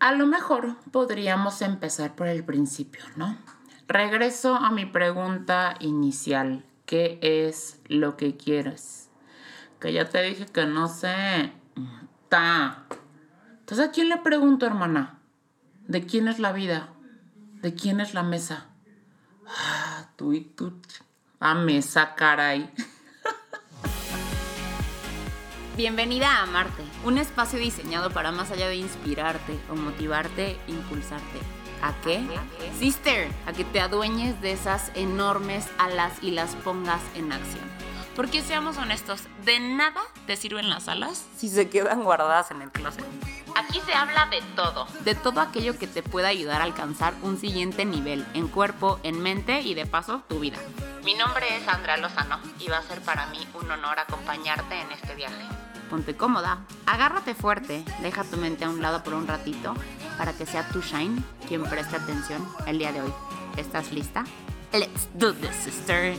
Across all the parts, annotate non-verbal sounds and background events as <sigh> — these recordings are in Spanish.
A lo mejor podríamos empezar por el principio, ¿no? Regreso a mi pregunta inicial. ¿Qué es lo que quieres? Que ya te dije que no sé. Ta. Entonces, ¿a quién le pregunto, hermana? ¿De quién es la vida? ¿De quién es la mesa? Ah, tú y tú. A mesa, caray. <laughs> Bienvenida a Amarte, un espacio diseñado para más allá de inspirarte o motivarte, impulsarte. ¿A qué? Sister, a que te adueñes de esas enormes alas y las pongas en acción. Porque seamos honestos, de nada te sirven las alas si se quedan guardadas en el closet. Aquí se habla de todo. De todo aquello que te pueda ayudar a alcanzar un siguiente nivel en cuerpo, en mente y de paso tu vida. Mi nombre es Andrea Lozano y va a ser para mí un honor acompañarte en este viaje ponte cómoda, agárrate fuerte, deja tu mente a un lado por un ratito para que sea tu Shine quien preste atención el día de hoy. ¿Estás lista? Let's do this, sister.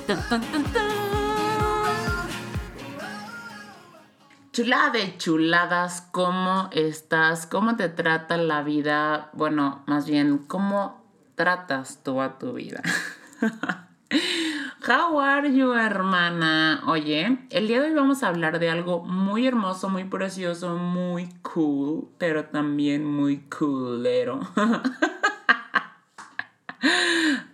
Chula de chuladas, ¿cómo estás? ¿Cómo te trata la vida? Bueno, más bien, ¿cómo tratas tú a tu vida? <laughs> How are hermana? Oye, el día de hoy vamos a hablar de algo muy hermoso, muy precioso, muy cool, pero también muy coolero. <laughs>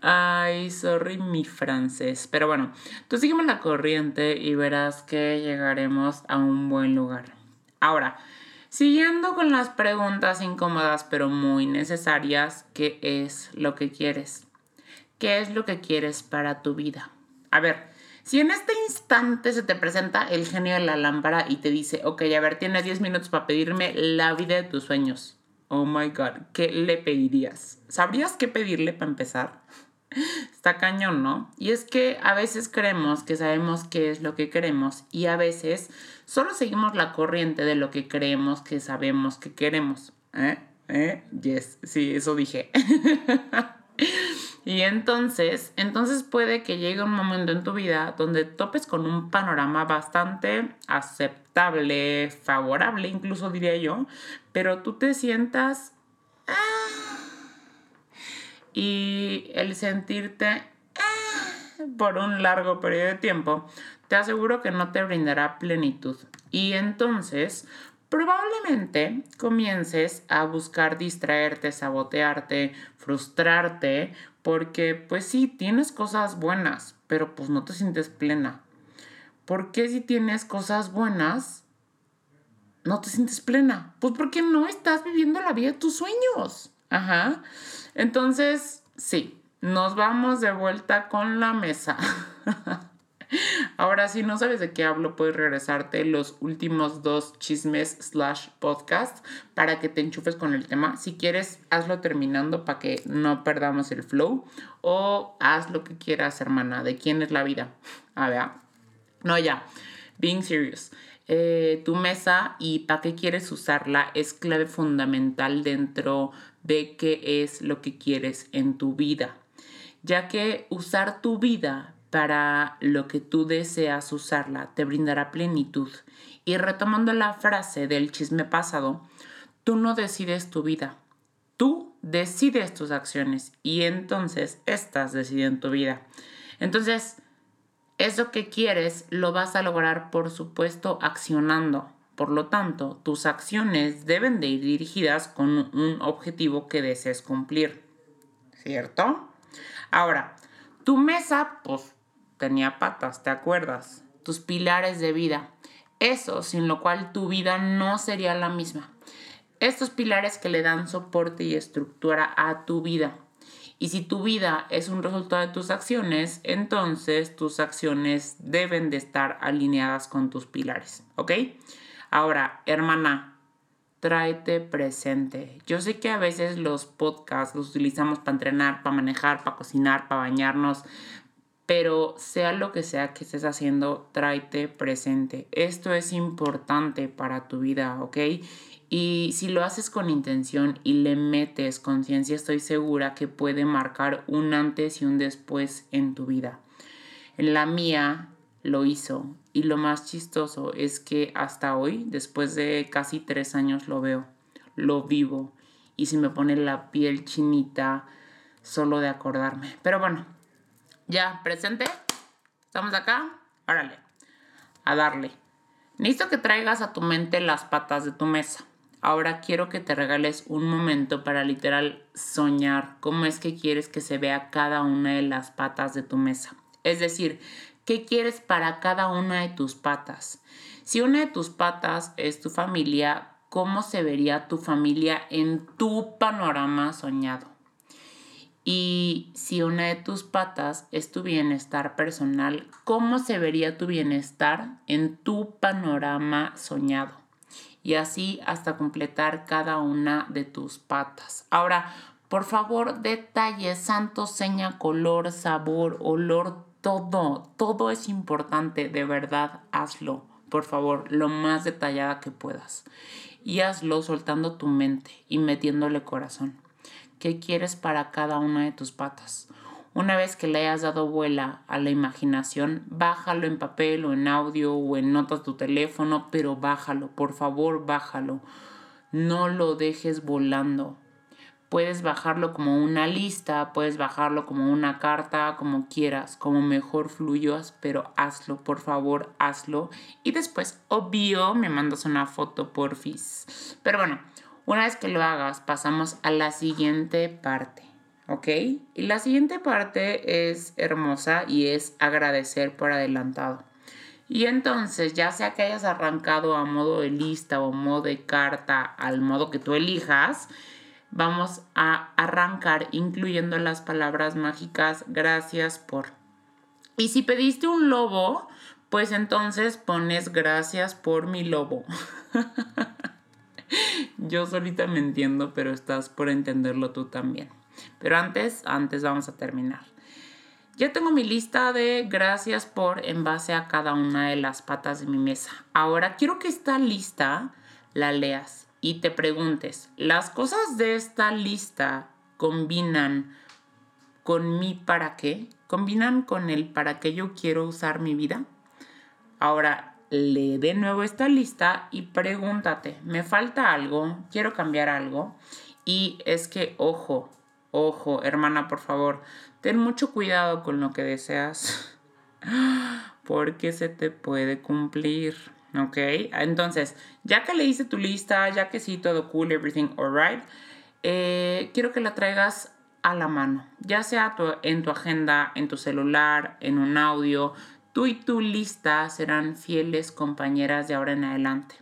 Ay, sorry mi francés. Pero bueno, tú sígueme la corriente y verás que llegaremos a un buen lugar. Ahora, siguiendo con las preguntas incómodas pero muy necesarias, ¿qué es lo que quieres? ¿Qué es lo que quieres para tu vida? A ver, si en este instante se te presenta el genio de la lámpara y te dice, ok, a ver, tienes 10 minutos para pedirme la vida de tus sueños. Oh my god, ¿qué le pedirías? ¿Sabrías qué pedirle para empezar? <laughs> Está cañón, ¿no? Y es que a veces creemos que sabemos qué es lo que queremos y a veces solo seguimos la corriente de lo que creemos que sabemos que queremos. ¿Eh? ¿Eh? Yes, sí, eso dije. <laughs> Y entonces, entonces puede que llegue un momento en tu vida donde topes con un panorama bastante aceptable, favorable, incluso diría yo, pero tú te sientas... Ah, y el sentirte ah, por un largo periodo de tiempo, te aseguro que no te brindará plenitud. Y entonces probablemente comiences a buscar distraerte, sabotearte, frustrarte porque pues sí, tienes cosas buenas, pero pues no te sientes plena. ¿Por qué si tienes cosas buenas no te sientes plena? Pues porque no estás viviendo la vida de tus sueños. Ajá. Entonces, sí, nos vamos de vuelta con la mesa. <laughs> Ahora, si no sabes de qué hablo, puedes regresarte los últimos dos chismes slash podcast para que te enchufes con el tema. Si quieres, hazlo terminando para que no perdamos el flow. O haz lo que quieras, hermana. ¿De quién es la vida? A ver. No, ya. Being serious. Eh, tu mesa y para qué quieres usarla es clave fundamental dentro de qué es lo que quieres en tu vida. Ya que usar tu vida para lo que tú deseas usarla, te brindará plenitud. Y retomando la frase del chisme pasado, tú no decides tu vida, tú decides tus acciones y entonces estas deciden tu vida. Entonces, eso que quieres lo vas a lograr, por supuesto, accionando. Por lo tanto, tus acciones deben de ir dirigidas con un objetivo que desees cumplir. ¿Cierto? Ahora, tu mesa, pues tenía patas, ¿te acuerdas? Tus pilares de vida. Eso sin lo cual tu vida no sería la misma. Estos pilares que le dan soporte y estructura a tu vida. Y si tu vida es un resultado de tus acciones, entonces tus acciones deben de estar alineadas con tus pilares, ¿ok? Ahora, hermana, tráete presente. Yo sé que a veces los podcasts los utilizamos para entrenar, para manejar, para cocinar, para bañarnos, pero sea lo que sea que estés haciendo, tráete presente. Esto es importante para tu vida, ¿ok? Y si lo haces con intención y le metes conciencia, estoy segura que puede marcar un antes y un después en tu vida. En la mía lo hizo y lo más chistoso es que hasta hoy, después de casi tres años, lo veo, lo vivo y se me pone la piel chinita solo de acordarme. Pero bueno, ya, presente. ¿Estamos acá? Órale. A darle. Necesito que traigas a tu mente las patas de tu mesa. Ahora quiero que te regales un momento para literal soñar cómo es que quieres que se vea cada una de las patas de tu mesa. Es decir, ¿qué quieres para cada una de tus patas? Si una de tus patas es tu familia, ¿cómo se vería tu familia en tu panorama soñado? Y si una de tus patas es tu bienestar personal, ¿cómo se vería tu bienestar en tu panorama soñado? Y así hasta completar cada una de tus patas. Ahora, por favor, detalles, santo, seña, color, sabor, olor, todo, todo es importante, de verdad, hazlo, por favor, lo más detallada que puedas. Y hazlo soltando tu mente y metiéndole corazón qué quieres para cada una de tus patas. Una vez que le hayas dado vuela a la imaginación, bájalo en papel o en audio o en notas de tu teléfono, pero bájalo, por favor, bájalo. No lo dejes volando. Puedes bajarlo como una lista, puedes bajarlo como una carta, como quieras, como mejor fluyas, pero hazlo, por favor, hazlo. Y después, obvio, me mandas una foto, porfis. Pero bueno, una vez que lo hagas, pasamos a la siguiente parte. ¿Ok? Y la siguiente parte es hermosa y es agradecer por adelantado. Y entonces, ya sea que hayas arrancado a modo de lista o modo de carta, al modo que tú elijas, vamos a arrancar incluyendo las palabras mágicas gracias por. Y si pediste un lobo, pues entonces pones gracias por mi lobo. <laughs> <laughs> Yo solita me entiendo, pero estás por entenderlo tú también. Pero antes, antes vamos a terminar. Ya tengo mi lista de gracias por en base a cada una de las patas de mi mesa. Ahora quiero que esta lista la leas y te preguntes, ¿las cosas de esta lista combinan con mi para qué? ¿Combinan con el para qué yo quiero usar mi vida? Ahora, lee de nuevo esta lista y pregúntate, ¿me falta algo? ¿Quiero cambiar algo? Y es que, ojo, ojo, hermana, por favor, ten mucho cuidado con lo que deseas, <gasps> porque se te puede cumplir. ¿Ok? Entonces, ya que leíste tu lista, ya que sí, todo cool, everything alright, eh, quiero que la traigas a la mano, ya sea en tu agenda, en tu celular, en un audio, Tú y tu lista serán fieles compañeras de ahora en adelante.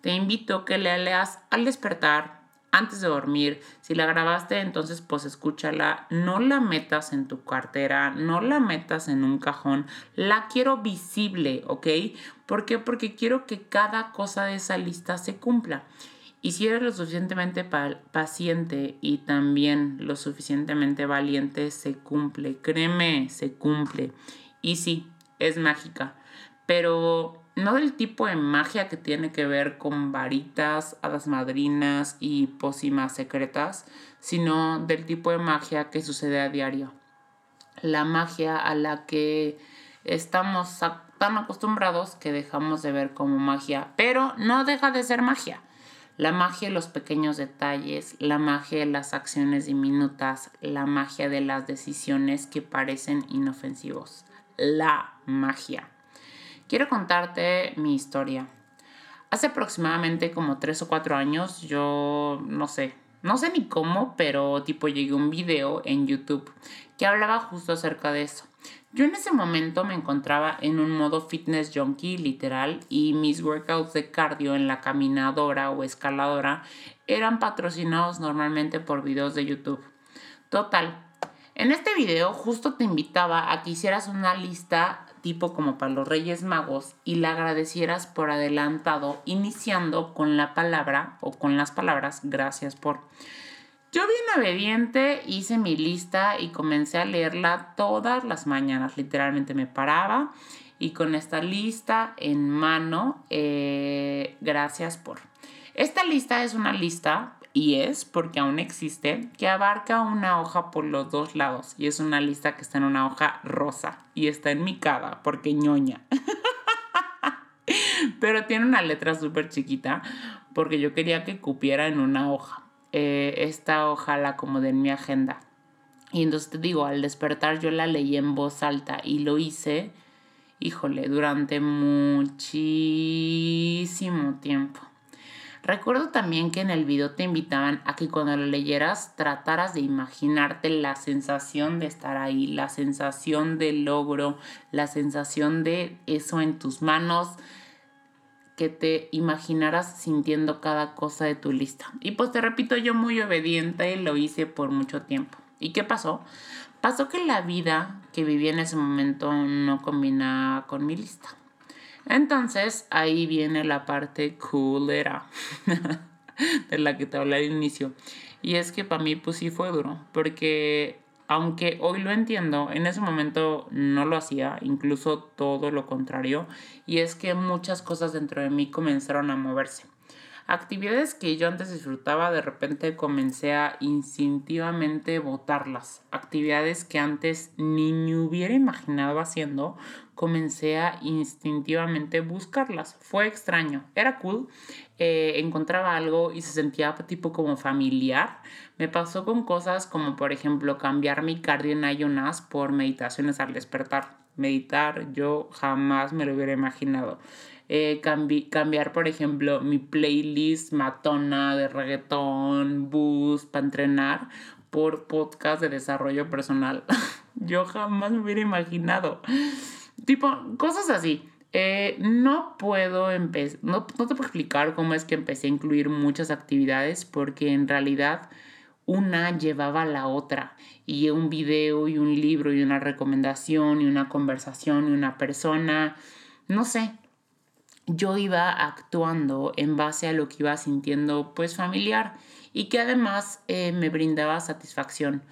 Te invito a que la leas al despertar, antes de dormir. Si la grabaste, entonces pues escúchala. No la metas en tu cartera, no la metas en un cajón. La quiero visible, ¿ok? ¿Por qué? Porque quiero que cada cosa de esa lista se cumpla. Y si eres lo suficientemente paciente y también lo suficientemente valiente, se cumple. Créeme, se cumple. Y sí, es mágica, pero no del tipo de magia que tiene que ver con varitas, hadas madrinas y pócimas secretas, sino del tipo de magia que sucede a diario. La magia a la que estamos tan acostumbrados que dejamos de ver como magia, pero no deja de ser magia. La magia de los pequeños detalles, la magia de las acciones diminutas, la magia de las decisiones que parecen inofensivos la magia. Quiero contarte mi historia. Hace aproximadamente como tres o cuatro años, yo no sé, no sé ni cómo, pero tipo llegué a un video en YouTube que hablaba justo acerca de eso. Yo en ese momento me encontraba en un modo fitness junkie literal y mis workouts de cardio en la caminadora o escaladora eran patrocinados normalmente por videos de YouTube. Total, en este video justo te invitaba a que hicieras una lista tipo como para los Reyes Magos y la agradecieras por adelantado iniciando con la palabra o con las palabras gracias por. Yo bien obediente hice mi lista y comencé a leerla todas las mañanas. Literalmente me paraba y con esta lista en mano, eh, gracias por. Esta lista es una lista y es porque aún existe, que abarca una hoja por los dos lados y es una lista que está en una hoja rosa y está en mi cara porque ñoña. <laughs> Pero tiene una letra súper chiquita porque yo quería que cupiera en una hoja. eh, esta hoja la acomodé en mi agenda. Y entonces te digo, al despertar yo la leí en voz alta y lo hice, híjole, durante muchísimo tiempo. Recuerdo también que en el video te invitaban a que cuando lo leyeras trataras de imaginarte la sensación de estar ahí, la sensación de logro, la sensación de eso en tus manos, que te imaginaras sintiendo cada cosa de tu lista. Y pues te repito, yo muy obediente lo hice por mucho tiempo. ¿Y qué pasó? Pasó que la vida que viví en ese momento no combinaba con mi lista. Entonces ahí viene la parte coolera <laughs> de la que te hablé al inicio. Y es que para mí pues sí fue duro, porque aunque hoy lo entiendo, en ese momento no lo hacía, incluso todo lo contrario, y es que muchas cosas dentro de mí comenzaron a moverse. Actividades que yo antes disfrutaba, de repente comencé a instintivamente botarlas. Actividades que antes ni me hubiera imaginado haciendo, comencé a instintivamente buscarlas. Fue extraño, era cool. Eh, encontraba algo y se sentía tipo como familiar. Me pasó con cosas como por ejemplo cambiar mi cardio en ayunas por meditaciones al despertar. Meditar yo jamás me lo hubiera imaginado. Eh, cambiar, por ejemplo, mi playlist matona de reggaetón, bus, para entrenar, por podcast de desarrollo personal. <laughs> Yo jamás me hubiera imaginado. Tipo, cosas así. Eh, no puedo empezar, no, no te puedo explicar cómo es que empecé a incluir muchas actividades porque en realidad una llevaba a la otra y un video y un libro y una recomendación y una conversación y una persona, no sé, yo iba actuando en base a lo que iba sintiendo pues familiar y que además eh, me brindaba satisfacción.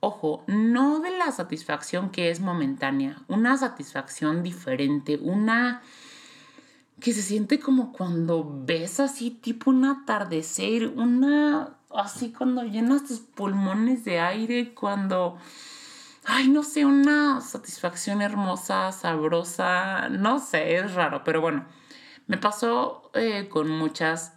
Ojo, no de la satisfacción que es momentánea, una satisfacción diferente, una que se siente como cuando ves así tipo un atardecer, una así cuando llenas tus pulmones de aire, cuando ay, no sé, una satisfacción hermosa, sabrosa, no sé, es raro, pero bueno, me pasó eh, con muchas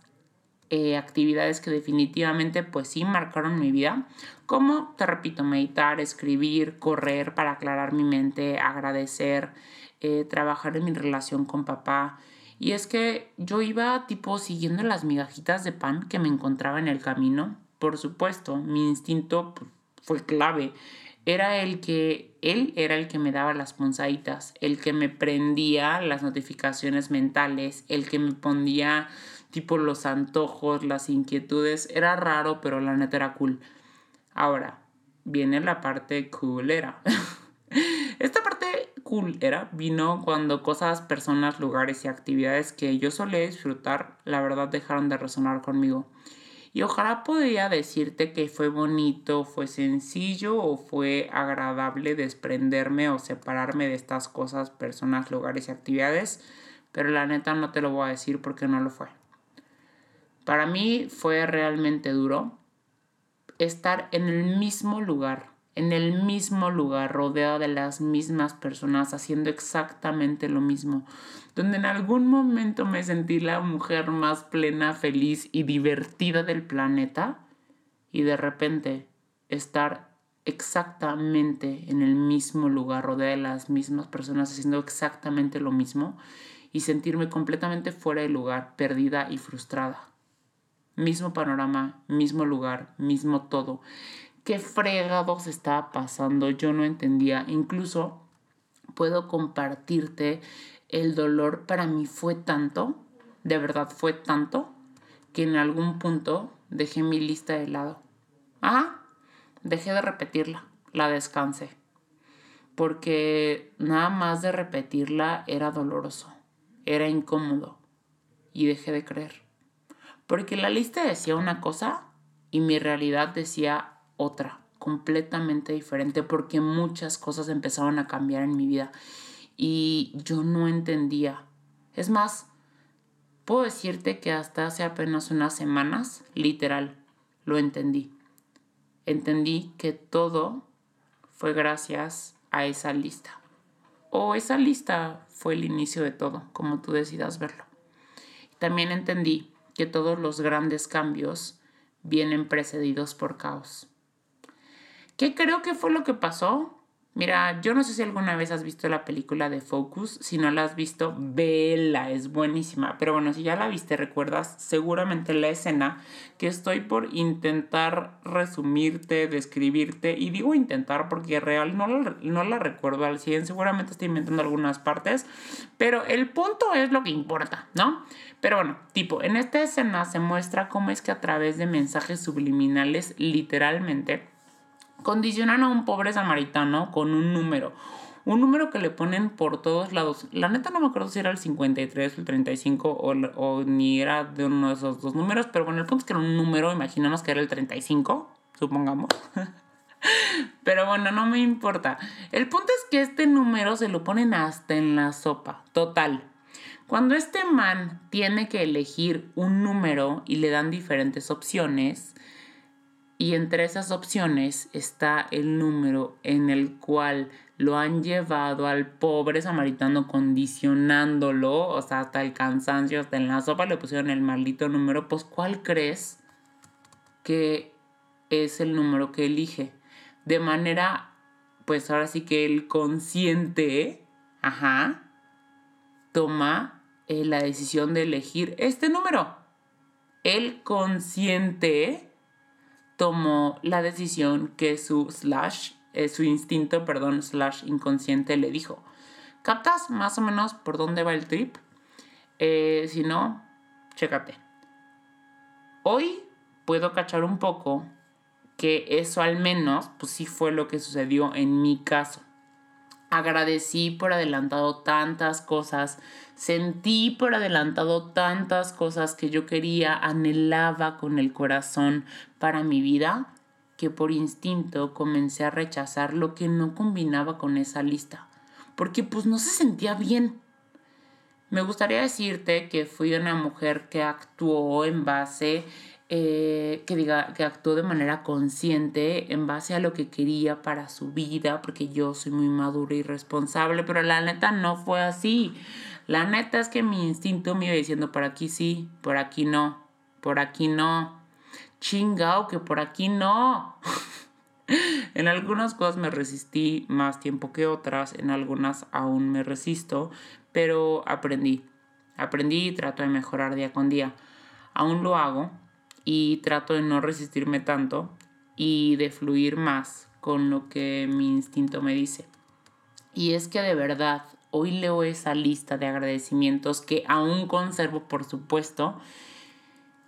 eh, actividades que definitivamente pues sí marcaron mi vida, como te repito, meditar, escribir, correr para aclarar mi mente, agradecer, eh, trabajar en mi relación con papá. Y es que yo iba tipo siguiendo las migajitas de pan que me encontraba en el camino. Por supuesto, mi instinto pues, fue clave era el que él era el que me daba las punzaditas, el que me prendía las notificaciones mentales, el que me ponía tipo los antojos, las inquietudes. Era raro, pero la neta era cool. Ahora, viene la parte cool era. <laughs> Esta parte cool era vino cuando cosas, personas, lugares y actividades que yo solía disfrutar, la verdad dejaron de resonar conmigo. Y ojalá podría decirte que fue bonito, fue sencillo o fue agradable desprenderme o separarme de estas cosas, personas, lugares y actividades, pero la neta no te lo voy a decir porque no lo fue. Para mí fue realmente duro estar en el mismo lugar en el mismo lugar, rodeado de las mismas personas, haciendo exactamente lo mismo, donde en algún momento me sentí la mujer más plena, feliz y divertida del planeta, y de repente estar exactamente en el mismo lugar, rodeada de las mismas personas, haciendo exactamente lo mismo, y sentirme completamente fuera de lugar, perdida y frustrada. Mismo panorama, mismo lugar, mismo todo qué fregados estaba pasando, yo no entendía. Incluso puedo compartirte el dolor para mí fue tanto, de verdad fue tanto, que en algún punto dejé mi lista de lado. Ah, dejé de repetirla, la descansé. Porque nada más de repetirla era doloroso, era incómodo y dejé de creer. Porque la lista decía una cosa y mi realidad decía otra, completamente diferente, porque muchas cosas empezaban a cambiar en mi vida y yo no entendía. Es más, puedo decirte que hasta hace apenas unas semanas, literal, lo entendí. Entendí que todo fue gracias a esa lista. O esa lista fue el inicio de todo, como tú decidas verlo. También entendí que todos los grandes cambios vienen precedidos por caos. ¿Qué creo que fue lo que pasó? Mira, yo no sé si alguna vez has visto la película de Focus. Si no la has visto, vela, es buenísima. Pero bueno, si ya la viste, recuerdas seguramente la escena que estoy por intentar resumirte, describirte. Y digo intentar porque real no la, no la recuerdo al 100. Seguramente estoy inventando algunas partes. Pero el punto es lo que importa, ¿no? Pero bueno, tipo, en esta escena se muestra cómo es que a través de mensajes subliminales, literalmente, condicionan a un pobre samaritano con un número. Un número que le ponen por todos lados. La neta no me acuerdo si era el 53 o el 35 o, o ni era de uno de esos dos números, pero bueno, el punto es que era un número, imaginamos que era el 35, supongamos. <laughs> Pero bueno, no me importa. El punto es que este número se lo ponen hasta en la sopa. Total. Cuando este man tiene que elegir un número y le dan diferentes opciones, y entre esas opciones está el número en el cual lo han llevado al pobre samaritano condicionándolo, o sea, hasta el cansancio, hasta en la sopa le pusieron el maldito número, pues ¿cuál crees que es el número que elige? De manera, pues ahora sí que el consciente, ajá, toma eh, la decisión de elegir este número. El consciente tomó la decisión que su slash, eh, su instinto, perdón, slash inconsciente le dijo. ¿Captas más o menos por dónde va el trip? Eh, si no, chécate. Hoy puedo cachar un poco que eso al menos, pues sí fue lo que sucedió en mi caso. Agradecí por adelantado tantas cosas Sentí por adelantado tantas cosas que yo quería, anhelaba con el corazón para mi vida, que por instinto comencé a rechazar lo que no combinaba con esa lista, porque pues no se sentía bien. Me gustaría decirte que fui una mujer que actuó en base, eh, que diga, que actuó de manera consciente en base a lo que quería para su vida, porque yo soy muy madura y responsable, pero la neta no fue así. La neta es que mi instinto me iba diciendo por aquí sí, por aquí no, por aquí no. Chingao que por aquí no. <laughs> en algunas cosas me resistí más tiempo que otras, en algunas aún me resisto, pero aprendí. Aprendí y trato de mejorar día con día. Aún lo hago y trato de no resistirme tanto y de fluir más con lo que mi instinto me dice. Y es que de verdad hoy leo esa lista de agradecimientos que aún conservo, por supuesto,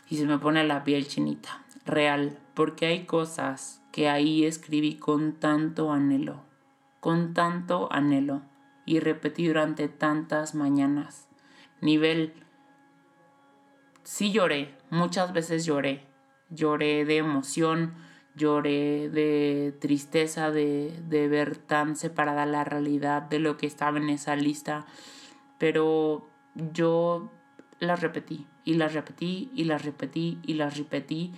y se me pone la piel chinita, real, porque hay cosas que ahí escribí con tanto anhelo, con tanto anhelo, y repetí durante tantas mañanas. Nivel, sí lloré, muchas veces lloré, lloré de emoción, lloré de tristeza de, de, ver tan separada la realidad de lo que estaba en esa lista, pero yo las repetí y las repetí y las repetí y las repetí.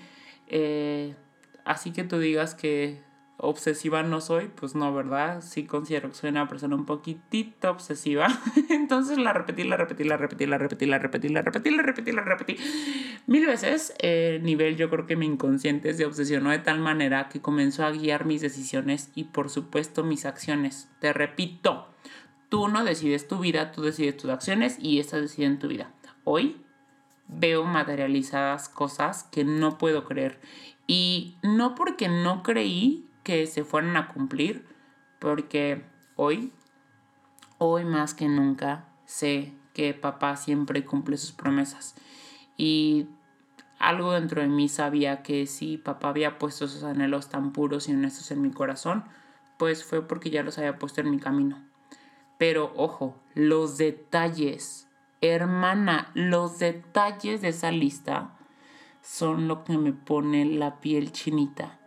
Eh, así que tú digas que obsesiva no soy, pues no, ¿verdad? Sí considero que soy una persona un poquitito obsesiva. <laughs> Entonces la repetí, la repetí, la repetí, la repetí, la repetí, la repetí, la repetí, la repetí. Mil veces, eh, nivel yo creo que mi inconsciente se obsesionó de tal manera que comenzó a guiar mis decisiones y por supuesto mis acciones. Te repito, tú no decides tu vida, tú decides tus acciones y estas deciden tu vida. Hoy veo materializadas cosas que no puedo creer. Y no porque no creí que se fueran a cumplir, porque hoy, hoy más que nunca, sé que papá siempre cumple sus promesas. Y algo dentro de mí sabía que si papá había puesto esos anhelos tan puros y honestos en mi corazón, pues fue porque ya los había puesto en mi camino. Pero ojo, los detalles, hermana, los detalles de esa lista son lo que me pone la piel chinita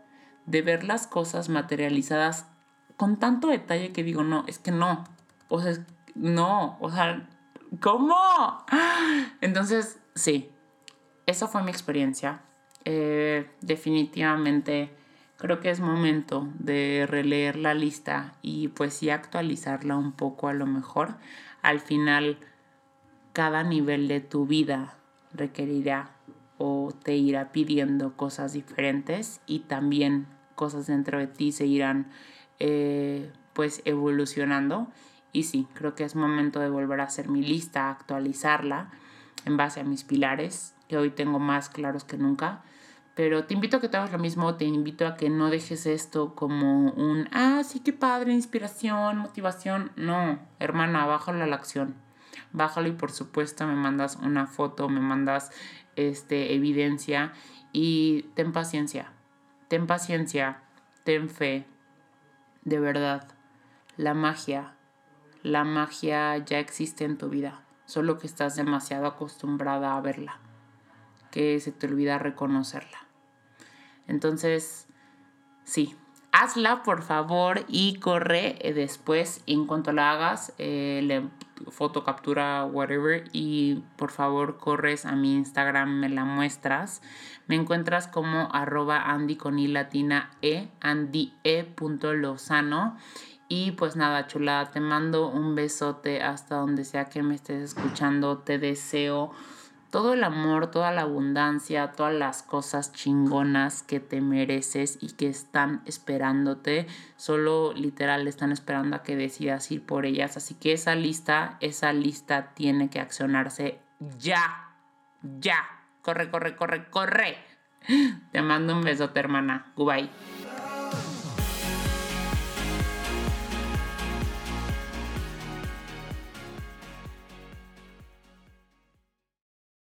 de ver las cosas materializadas con tanto detalle que digo, no, es que no. O sea, no, o sea, ¿cómo? <gasps> Entonces, sí, esa fue mi experiencia. Eh, definitivamente creo que es momento de releer la lista y pues sí actualizarla un poco a lo mejor. Al final, cada nivel de tu vida requerirá o te irá pidiendo cosas diferentes y también cosas dentro de ti se irán eh, pues evolucionando. Y sí, creo que es momento de volver a hacer mi lista, actualizarla en base a mis pilares, que hoy tengo más claros que nunca. Pero te invito a que te hagas lo mismo, te invito a que no dejes esto como un, ah, sí, qué padre, inspiración, motivación. No, hermana, bájalo a la acción. Bájalo y por supuesto me mandas una foto, me mandas este, evidencia y ten paciencia. Ten paciencia, ten fe. De verdad, la magia, la magia ya existe en tu vida, solo que estás demasiado acostumbrada a verla, que se te olvida reconocerla. Entonces, sí, hazla por favor y corre eh, después, en cuanto la hagas, eh, le foto, captura, whatever, y por favor corres a mi Instagram, me la muestras. Me encuentras como arroba Andy con I latina E, Andy E. Lozano. Y pues nada, chulada, te mando un besote hasta donde sea que me estés escuchando. Te deseo todo el amor, toda la abundancia, todas las cosas chingonas que te mereces y que están esperándote, solo literal están esperando a que decidas ir por ellas. Así que esa lista, esa lista tiene que accionarse ya, ya. Corre, corre, corre, corre. Te mando un besote, hermana. Goodbye.